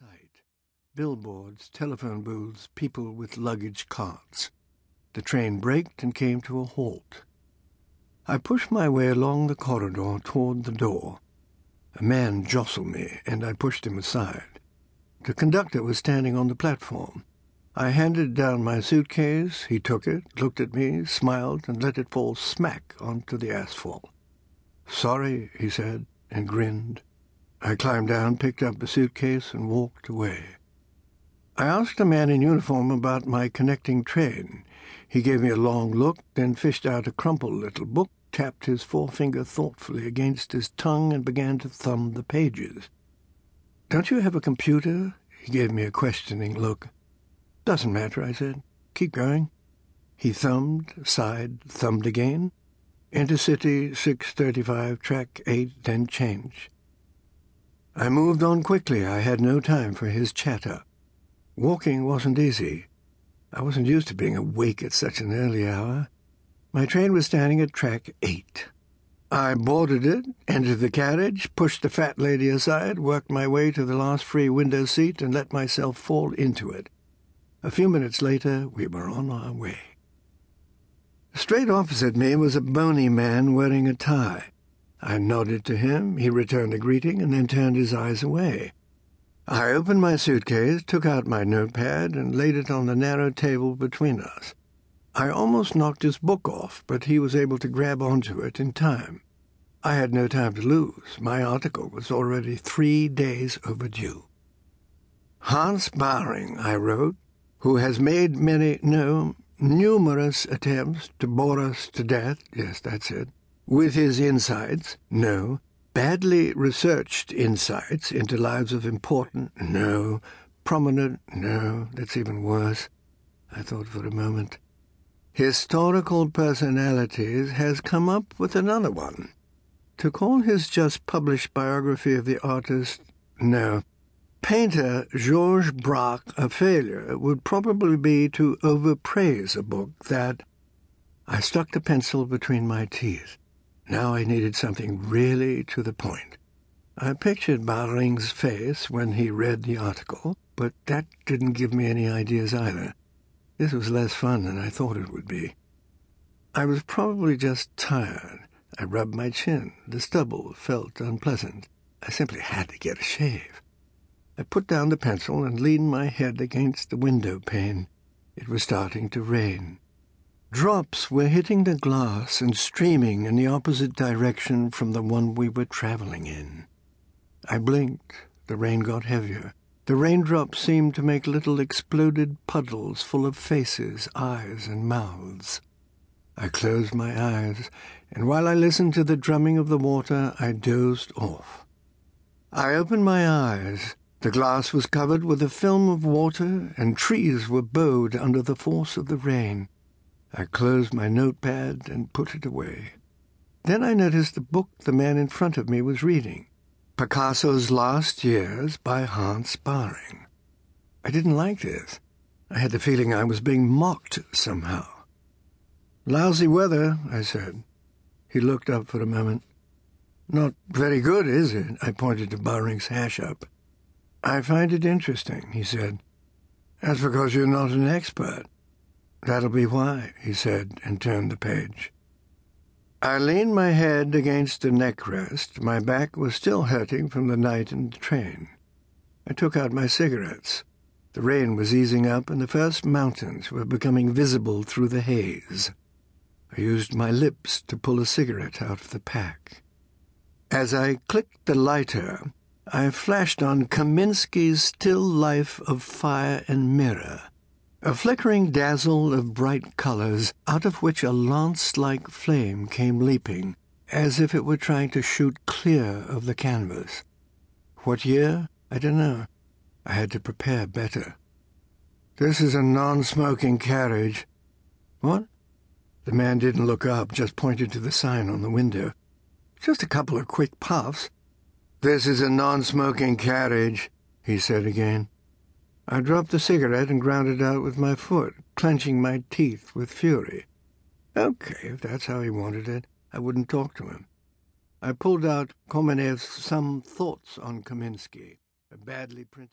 sight. Billboards, telephone booths, people with luggage carts. The train braked and came to a halt. I pushed my way along the corridor toward the door. A man jostled me, and I pushed him aside. The conductor was standing on the platform. I handed down my suitcase. He took it, looked at me, smiled, and let it fall smack onto the asphalt. Sorry, he said, and grinned. I climbed down, picked up the suitcase, and walked away. I asked a man in uniform about my connecting train. He gave me a long look, then fished out a crumpled little book, tapped his forefinger thoughtfully against his tongue, and began to thumb the pages. Don't you have a computer? He gave me a questioning look. Doesn't matter, I said. Keep going. He thumbed, sighed, thumbed again. Intercity 635, track 8, then change. I moved on quickly. I had no time for his chatter. Walking wasn't easy. I wasn't used to being awake at such an early hour. My train was standing at track 8. I boarded it, entered the carriage, pushed the fat lady aside, worked my way to the last free window seat, and let myself fall into it. A few minutes later, we were on our way. Straight opposite me was a bony man wearing a tie. I nodded to him, he returned a greeting, and then turned his eyes away. I opened my suitcase, took out my notepad, and laid it on the narrow table between us. I almost knocked his book off, but he was able to grab onto it in time. I had no time to lose. My article was already three days overdue. Hans Baring, I wrote, who has made many, no, numerous attempts to bore us to death, yes, that's it, with his insights, no, badly researched insights into lives of important, no, prominent, no, that's even worse. I thought for a moment. Historical personalities has come up with another one. To call his just published biography of the artist, no, painter Georges Braque a failure would probably be to overpraise a book that. I stuck the pencil between my teeth. Now I needed something really to the point. I pictured Baring's face when he read the article, but that didn't give me any ideas either. This was less fun than I thought it would be. I was probably just tired. I rubbed my chin. The stubble felt unpleasant. I simply had to get a shave. I put down the pencil and leaned my head against the window pane. It was starting to rain. Drops were hitting the glass and streaming in the opposite direction from the one we were traveling in. I blinked. The rain got heavier. The raindrops seemed to make little exploded puddles full of faces, eyes, and mouths. I closed my eyes, and while I listened to the drumming of the water, I dozed off. I opened my eyes the glass was covered with a film of water, and trees were bowed under the force of the rain. I closed my notepad and put it away. Then I noticed the book the man in front of me was reading Picasso's Last Years by Hans Baring. I didn't like this. I had the feeling I was being mocked somehow. Lousy weather, I said. He looked up for a moment. Not very good, is it? I pointed to Baring's hash up. I find it interesting, he said. That's because you're not an expert. That'll be why, he said, and turned the page. I leaned my head against the neck rest. My back was still hurting from the night in the train. I took out my cigarettes. The rain was easing up, and the first mountains were becoming visible through the haze. I used my lips to pull a cigarette out of the pack. As I clicked the lighter, I flashed on Kaminski's still life of fire and mirror, a flickering dazzle of bright colors out of which a lance-like flame came leaping, as if it were trying to shoot clear of the canvas. What year? I don't know. I had to prepare better. This is a non-smoking carriage. What? The man didn't look up, just pointed to the sign on the window. Just a couple of quick puffs. This is a non-smoking carriage, he said again. I dropped the cigarette and ground it out with my foot, clenching my teeth with fury. Okay, if that's how he wanted it, I wouldn't talk to him. I pulled out Kamenev's Some Thoughts on Kaminski, a badly printed